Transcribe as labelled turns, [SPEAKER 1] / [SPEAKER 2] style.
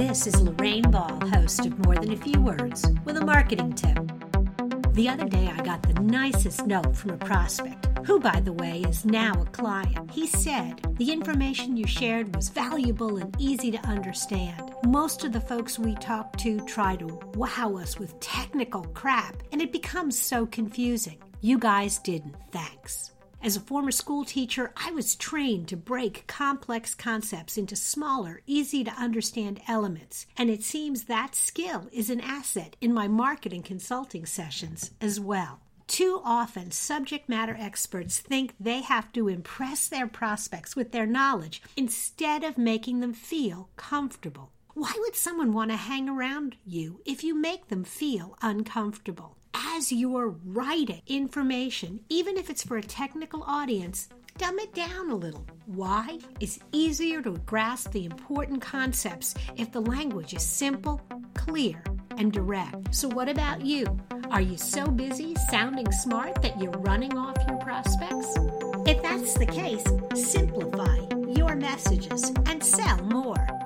[SPEAKER 1] This is Lorraine Ball, host of More Than a Few Words, with a marketing tip. The other day, I got the nicest note from a prospect, who, by the way, is now a client. He said, The information you shared was valuable and easy to understand. Most of the folks we talk to try to wow us with technical crap, and it becomes so confusing. You guys didn't. Thanks. As a former school teacher, I was trained to break complex concepts into smaller, easy to understand elements, and it seems that skill is an asset in my marketing consulting sessions as well. Too often, subject matter experts think they have to impress their prospects with their knowledge instead of making them feel comfortable. Why would someone want to hang around you if you make them feel uncomfortable? As you're writing information, even if it's for a technical audience, dumb it down a little. Why? It's easier to grasp the important concepts if the language is simple, clear, and direct. So, what about you? Are you so busy sounding smart that you're running off your prospects? If that's the case, simplify your messages and sell more.